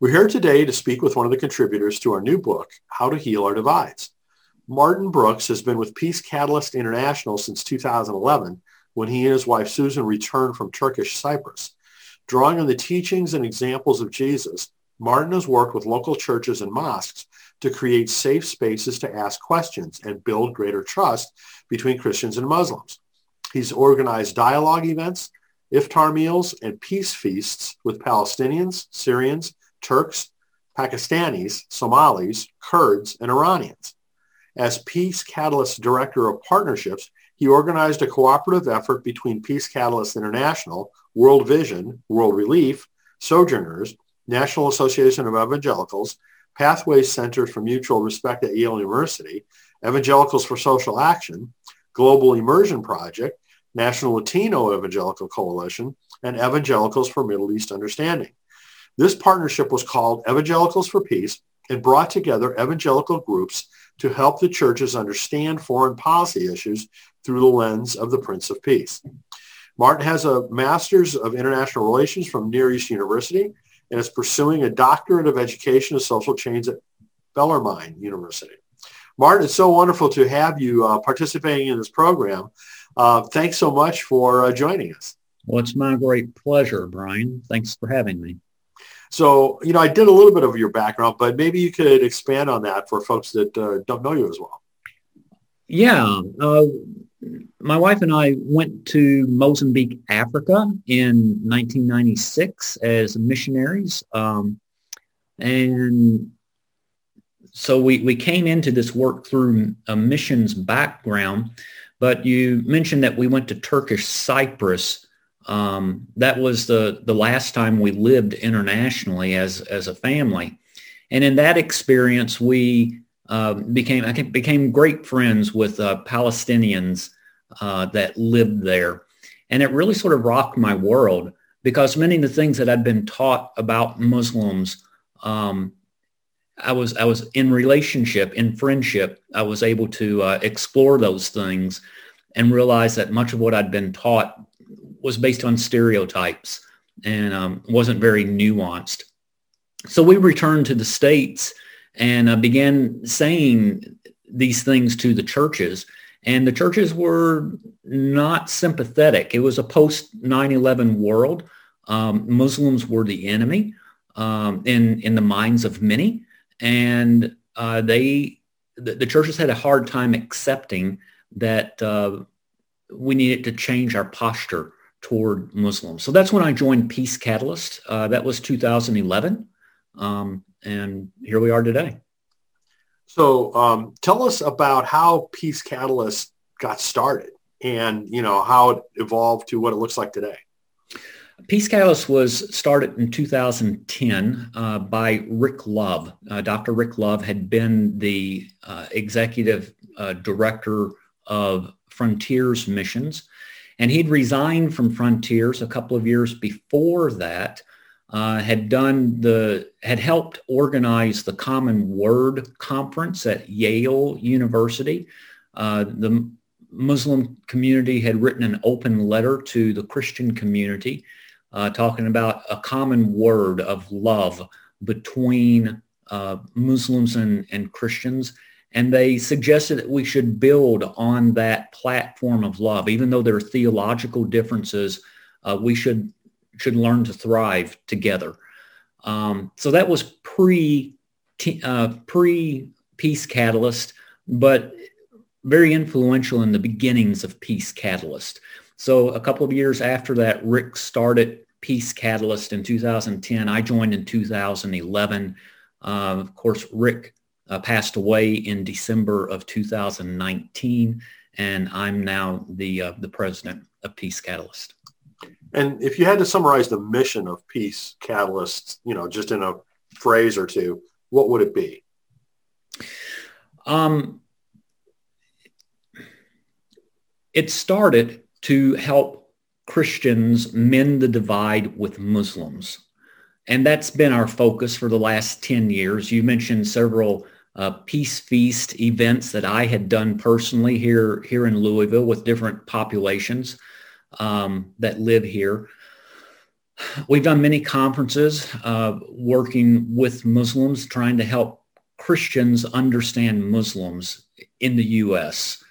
We're here today to speak with one of the contributors to our new book, How to Heal Our Divides. Martin Brooks has been with Peace Catalyst International since 2011 when he and his wife Susan returned from Turkish Cyprus. Drawing on the teachings and examples of Jesus, Martin has worked with local churches and mosques to create safe spaces to ask questions and build greater trust between Christians and Muslims. He's organized dialogue events, iftar meals, and peace feasts with Palestinians, Syrians, Turks, Pakistanis, Somalis, Kurds, and Iranians. As Peace Catalyst Director of Partnerships, he organized a cooperative effort between Peace Catalyst International, World Vision, World Relief, Sojourners, National Association of Evangelicals, Pathways Center for Mutual Respect at Yale University, Evangelicals for Social Action, Global Immersion Project, National Latino Evangelical Coalition, and Evangelicals for Middle East Understanding. This partnership was called Evangelicals for Peace and brought together evangelical groups to help the churches understand foreign policy issues through the lens of the Prince of Peace. Martin has a Master's of International Relations from Near East University and is pursuing a Doctorate of Education of Social Change at Bellarmine University. Martin, it's so wonderful to have you uh, participating in this program. Uh, thanks so much for uh, joining us. Well, it's my great pleasure, Brian. Thanks for having me. So, you know, I did a little bit of your background, but maybe you could expand on that for folks that uh, don't know you as well. Yeah. Uh, my wife and I went to Mozambique, Africa in 1996 as missionaries. Um, and so we, we came into this work through a missions background, but you mentioned that we went to Turkish Cyprus um, that was the, the last time we lived internationally as, as a family. And in that experience, we uh, became, I became great friends with uh, Palestinians uh, that lived there. And it really sort of rocked my world because many of the things that I'd been taught about Muslims, um, I was I was in relationship, in friendship. I was able to uh, explore those things and realize that much of what I'd been taught was based on stereotypes and um, wasn't very nuanced. So we returned to the States and uh, began saying these things to the churches. And the churches were not sympathetic. It was a post 9-11 world. Um, Muslims were the enemy um, in, in the minds of many. And uh, they, the, the, churches had a hard time accepting that uh, we needed to change our posture toward Muslims. So that's when I joined Peace Catalyst. Uh, that was 2011. Um, and here we are today. So um, tell us about how Peace Catalyst got started and, you know, how it evolved to what it looks like today. Peace Catalyst was started in 2010 uh, by Rick Love. Uh, Dr. Rick Love had been the uh, executive uh, director of Frontiers Missions and he'd resigned from Frontiers a couple of years before that, uh, had done the, had helped organize the Common Word Conference at Yale University. Uh, the Muslim community had written an open letter to the Christian community uh, talking about a common word of love between uh, Muslims and, and Christians and they suggested that we should build on that platform of love. Even though there are theological differences, uh, we should should learn to thrive together. Um, so that was pre uh, pre Peace Catalyst, but very influential in the beginnings of Peace Catalyst. So a couple of years after that, Rick started Peace Catalyst in 2010. I joined in 2011. Uh, of course, Rick uh, passed away in December of 2019, and I'm now the uh, the president of Peace Catalyst. And if you had to summarize the mission of Peace Catalyst, you know, just in a phrase or two, what would it be? Um, it started to help Christians mend the divide with Muslims. And that's been our focus for the last 10 years. You mentioned several uh, Peace Feast events that I had done personally here, here in Louisville with different populations um, that live here. we've done many conferences uh, working with Muslims, trying to help Christians understand Muslims in the U.S.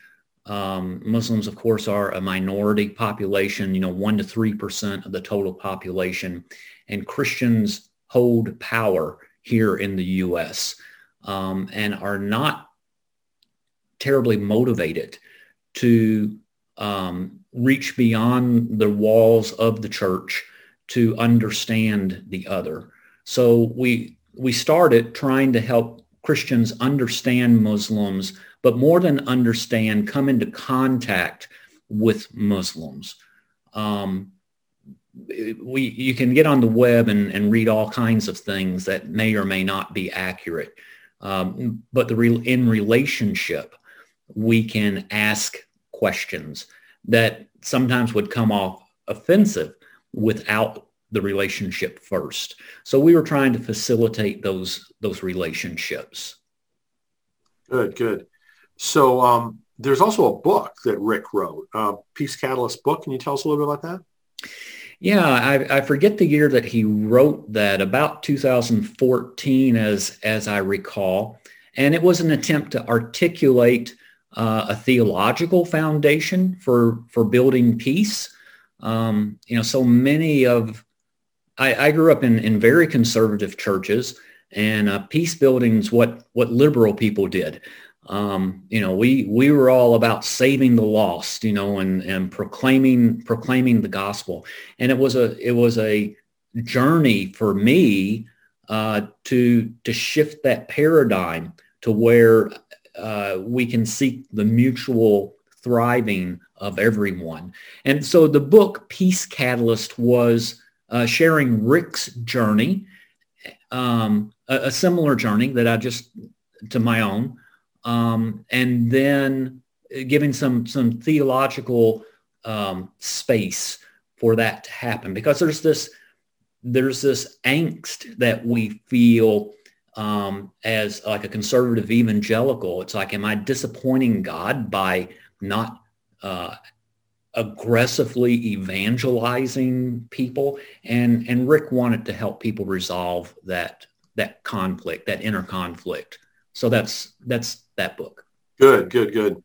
Um, Muslims, of course, are a minority population, you know, one to 3% of the total population. And Christians hold power here in the U.S. Um, and are not terribly motivated to um, reach beyond the walls of the church to understand the other. So we we started trying to help Christians understand Muslims but more than understand, come into contact with Muslims. Um, we, you can get on the web and, and read all kinds of things that may or may not be accurate. Um, but the re- in relationship, we can ask questions that sometimes would come off offensive without the relationship first. So we were trying to facilitate those those relationships. Good, good. So um, there's also a book that Rick wrote, uh, Peace Catalyst book. Can you tell us a little bit about that? Yeah, I, I, forget the year that he wrote that, about 2014 as, as I recall. And it was an attempt to articulate uh, a theological foundation for, for building peace. Um, you know, so many of, I, I, grew up in, in very conservative churches and uh, peace building is what, what liberal people did. Um, you know, we we were all about saving the lost, you know, and and proclaiming proclaiming the gospel. And it was a it was a journey for me uh, to to shift that paradigm to where uh, we can seek the mutual thriving of everyone. And so the book Peace Catalyst was uh, sharing Rick's journey, um, a, a, similar journey that I just to my own um, and then giving some some theological um, space for that to happen because there's this there's this angst that we feel um, as like a conservative evangelical. It's like, am I disappointing God by not uh, aggressively evangelizing people? And and Rick wanted to help people resolve that that conflict, that inner conflict. So that's that's that book. Good, good, good.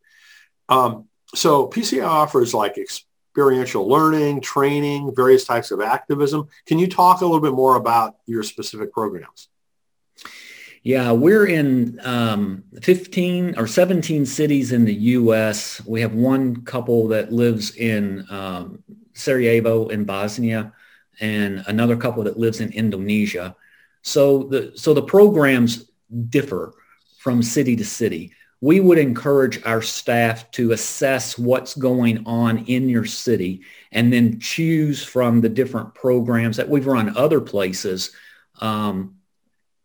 Um, so PCA offers like experiential learning, training, various types of activism. Can you talk a little bit more about your specific programs? Yeah, we're in um, 15 or 17 cities in the U.S. We have one couple that lives in um, Sarajevo in Bosnia and another couple that lives in Indonesia. So the, so the programs differ from city to city. We would encourage our staff to assess what's going on in your city and then choose from the different programs that we've run other places um,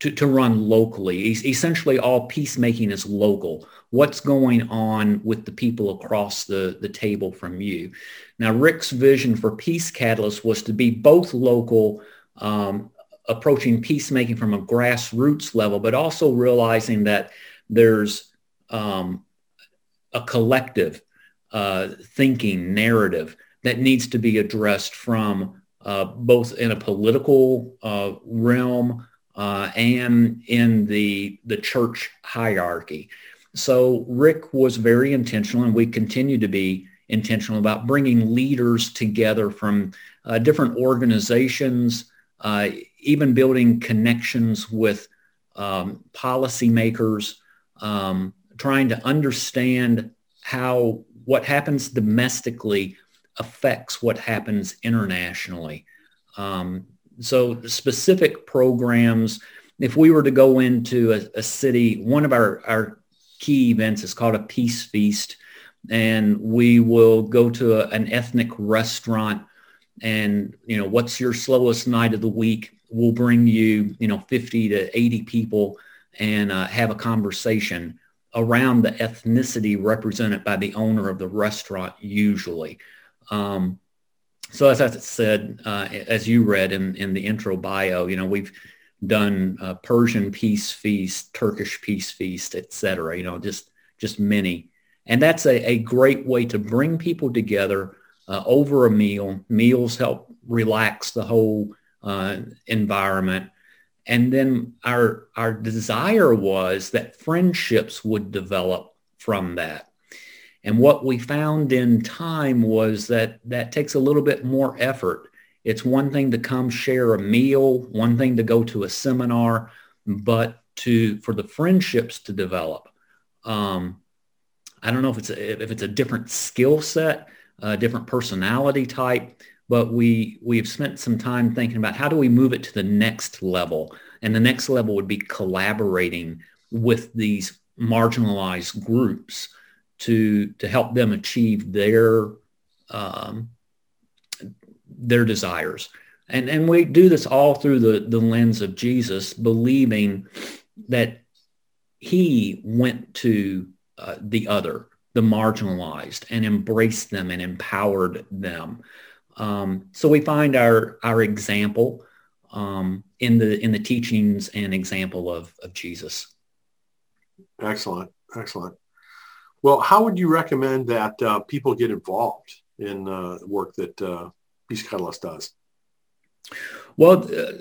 to, to run locally. Essentially, all peacemaking is local. What's going on with the people across the, the table from you? Now, Rick's vision for Peace Catalyst was to be both local um, approaching peacemaking from a grassroots level, but also realizing that there's um, a collective uh, thinking narrative that needs to be addressed from uh, both in a political uh, realm uh, and in the the church hierarchy. So Rick was very intentional, and we continue to be intentional about bringing leaders together from uh, different organizations, uh, even building connections with um, policymakers, um, trying to understand how what happens domestically affects what happens internationally. Um, so specific programs, if we were to go into a, a city, one of our, our key events is called a Peace Feast. And we will go to a, an ethnic restaurant and, you know, what's your slowest night of the week? We'll bring you, you know, 50 to 80 people and uh, have a conversation around the ethnicity represented by the owner of the restaurant usually. Um, so as I said, uh, as you read in, in the intro bio, you know, we've done uh, Persian peace feast, Turkish peace feast, etc. You know, just just many, and that's a, a great way to bring people together uh, over a meal. Meals help relax the whole uh, environment. And then our, our desire was that friendships would develop from that. And what we found in time was that that takes a little bit more effort. It's one thing to come share a meal, one thing to go to a seminar, but to for the friendships to develop. Um, I don't know if it's a, if it's a different skill set, a different personality type, but we we've spent some time thinking about how do we move it to the next level, and the next level would be collaborating with these marginalized groups to to help them achieve their um, their desires. And, and we do this all through the, the lens of Jesus, believing that he went to uh, the other, the marginalized, and embraced them and empowered them. Um, so we find our, our example um, in, the, in the teachings and example of, of Jesus. Excellent. Excellent. Well, how would you recommend that uh, people get involved in uh, work that uh, Peace Catalyst does? Well, uh,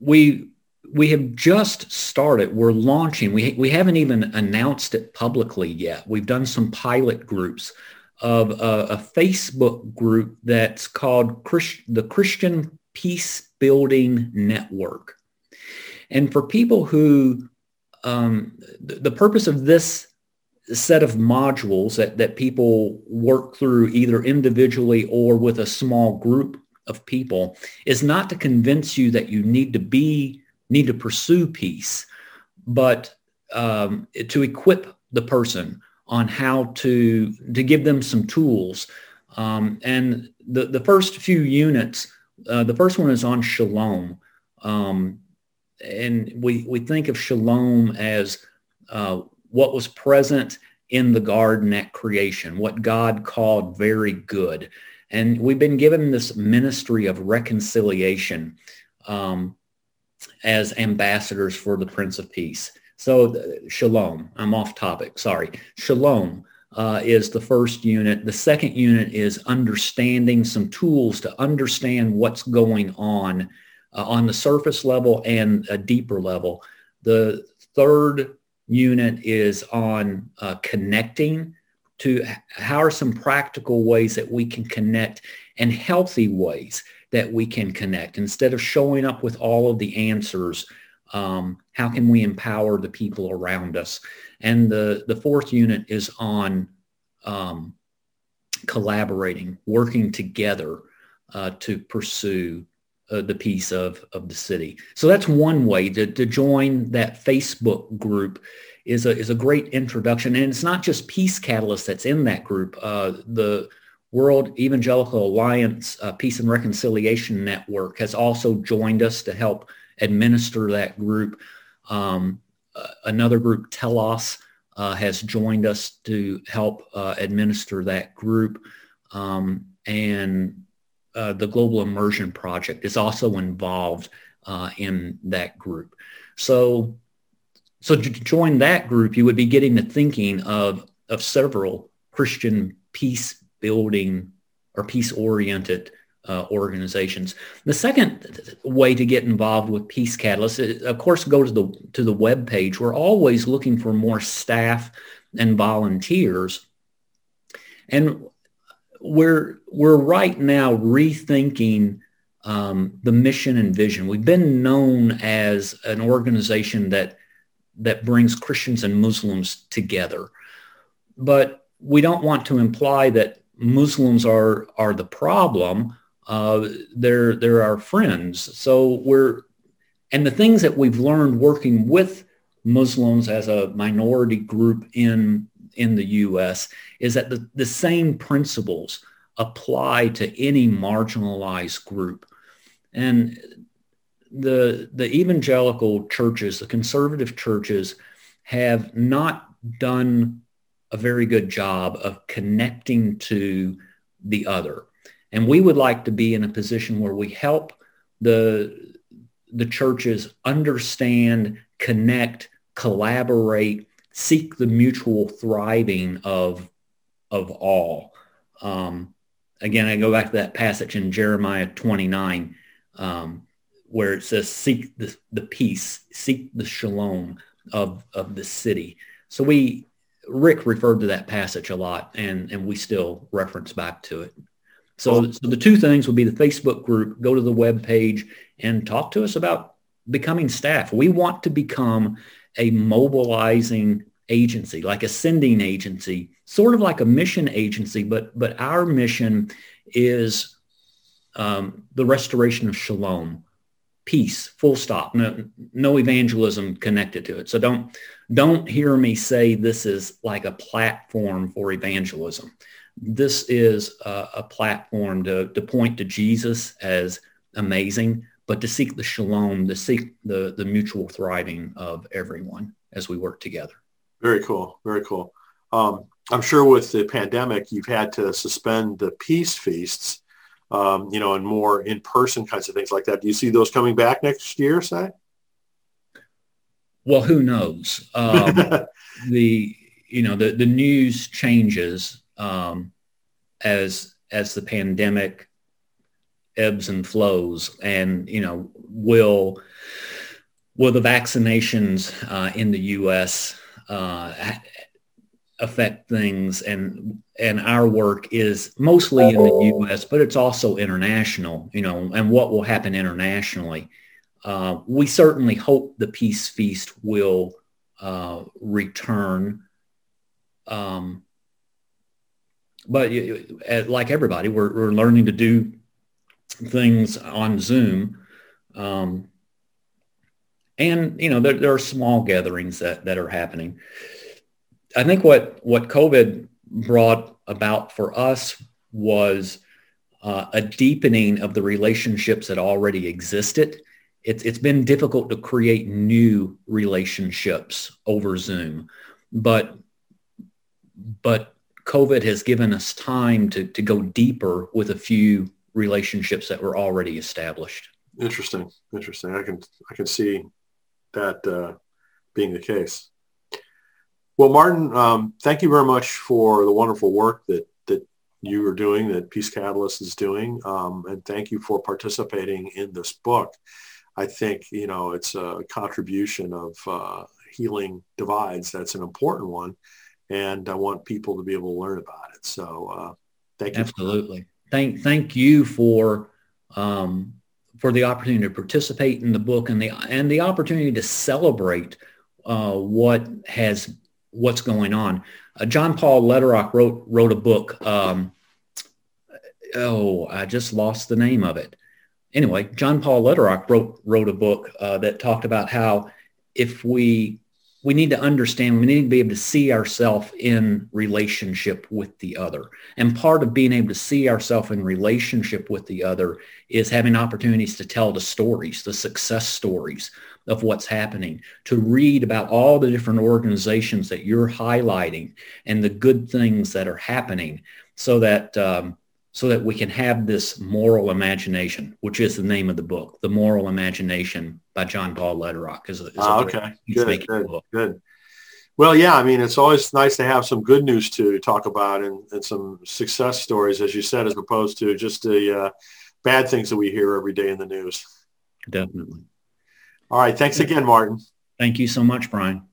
we we have just started. We're launching. We we haven't even announced it publicly yet. We've done some pilot groups of a, a Facebook group that's called Christ, the Christian Peace Building Network. And for people who, um, the, the purpose of this set of modules that, that people work through either individually or with a small group of people is not to convince you that you need to be need to pursue peace but um, to equip the person on how to to give them some tools um, and the the first few units uh, the first one is on shalom um, and we we think of shalom as uh, what was present in the garden at creation, what God called very good. And we've been given this ministry of reconciliation um, as ambassadors for the Prince of Peace. So shalom, I'm off topic, sorry. Shalom uh, is the first unit. The second unit is understanding some tools to understand what's going on uh, on the surface level and a deeper level. The third unit is on uh, connecting to how are some practical ways that we can connect and healthy ways that we can connect instead of showing up with all of the answers um, how can we empower the people around us and the the fourth unit is on um, collaborating working together uh, to pursue uh, the peace of, of the city. So that's one way to, to join that Facebook group is a, is a great introduction. And it's not just Peace Catalyst that's in that group. Uh, the World Evangelical Alliance uh, Peace and Reconciliation Network has also joined us to help administer that group. Um, uh, another group, Telos, uh, has joined us to help uh, administer that group. Um, and uh, the Global Immersion Project is also involved uh, in that group. So, so to join that group, you would be getting the thinking of, of several Christian peace building or peace oriented uh, organizations. The second way to get involved with Peace Catalyst, is, of course, go to the to the web page. We're always looking for more staff and volunteers. And we're we're right now rethinking um, the mission and vision. We've been known as an organization that that brings Christians and Muslims together, but we don't want to imply that Muslims are are the problem. Uh, they're they're our friends. So we're and the things that we've learned working with Muslims as a minority group in in the U.S. is that the, the same principles apply to any marginalized group. And the, the evangelical churches, the conservative churches, have not done a very good job of connecting to the other. And we would like to be in a position where we help the, the churches understand, connect, collaborate, seek the mutual thriving of of all. Um, again, I go back to that passage in Jeremiah 29, um, where it says, seek the, the peace, seek the shalom of, of the city. So we, Rick referred to that passage a lot and, and we still reference back to it. So, so the two things would be the Facebook group, go to the web page and talk to us about becoming staff. We want to become a mobilizing agency, like a sending agency, sort of like a mission agency, but but our mission is um, the restoration of shalom, peace, full stop. No, no evangelism connected to it. So don't don't hear me say this is like a platform for evangelism. This is a, a platform to, to point to Jesus as amazing, but to seek the shalom, to seek the, the mutual thriving of everyone as we work together. Very cool. Very cool. Um, I'm sure with the pandemic, you've had to suspend the peace feasts, um, you know, and more in-person kinds of things like that. Do you see those coming back next year, say? Well, who knows? Um, the you know the the news changes um, as as the pandemic ebbs and flows, and you know will will the vaccinations uh, in the U.S. Uh, affect things and and our work is mostly in the US but it's also international you know and what will happen internationally. Uh, we certainly hope the peace feast will uh, return. Um, but like everybody we're, we're learning to do things on zoom. Um, and you know there, there are small gatherings that, that are happening I think what what COVID brought about for us was uh, a deepening of the relationships that already existed. It's it's been difficult to create new relationships over Zoom, but but COVID has given us time to to go deeper with a few relationships that were already established. Interesting, interesting. I can I can see that uh, being the case. Well, Martin, um, thank you very much for the wonderful work that that you are doing, that Peace Catalyst is doing, um, and thank you for participating in this book. I think you know it's a contribution of uh, healing divides. That's an important one, and I want people to be able to learn about it. So, uh, thank you. Absolutely. Thank thank you for um, for the opportunity to participate in the book and the and the opportunity to celebrate uh, what has what's going on. Uh, John Paul Lederach wrote wrote a book. Um, oh, I just lost the name of it. Anyway, John Paul Lederach wrote wrote a book uh, that talked about how if we we need to understand, we need to be able to see ourselves in relationship with the other. And part of being able to see ourselves in relationship with the other is having opportunities to tell the stories, the success stories of what's happening, to read about all the different organizations that you're highlighting and the good things that are happening so that um, so that we can have this moral imagination, which is the name of the book, The Moral Imagination by John Paul Lederach. Is, is ah, okay, good, good, good. Well, yeah, I mean, it's always nice to have some good news to talk about and, and some success stories, as you said, as opposed to just the uh, bad things that we hear every day in the news. Definitely. All right. Thanks again, Martin. Thank you so much, Brian.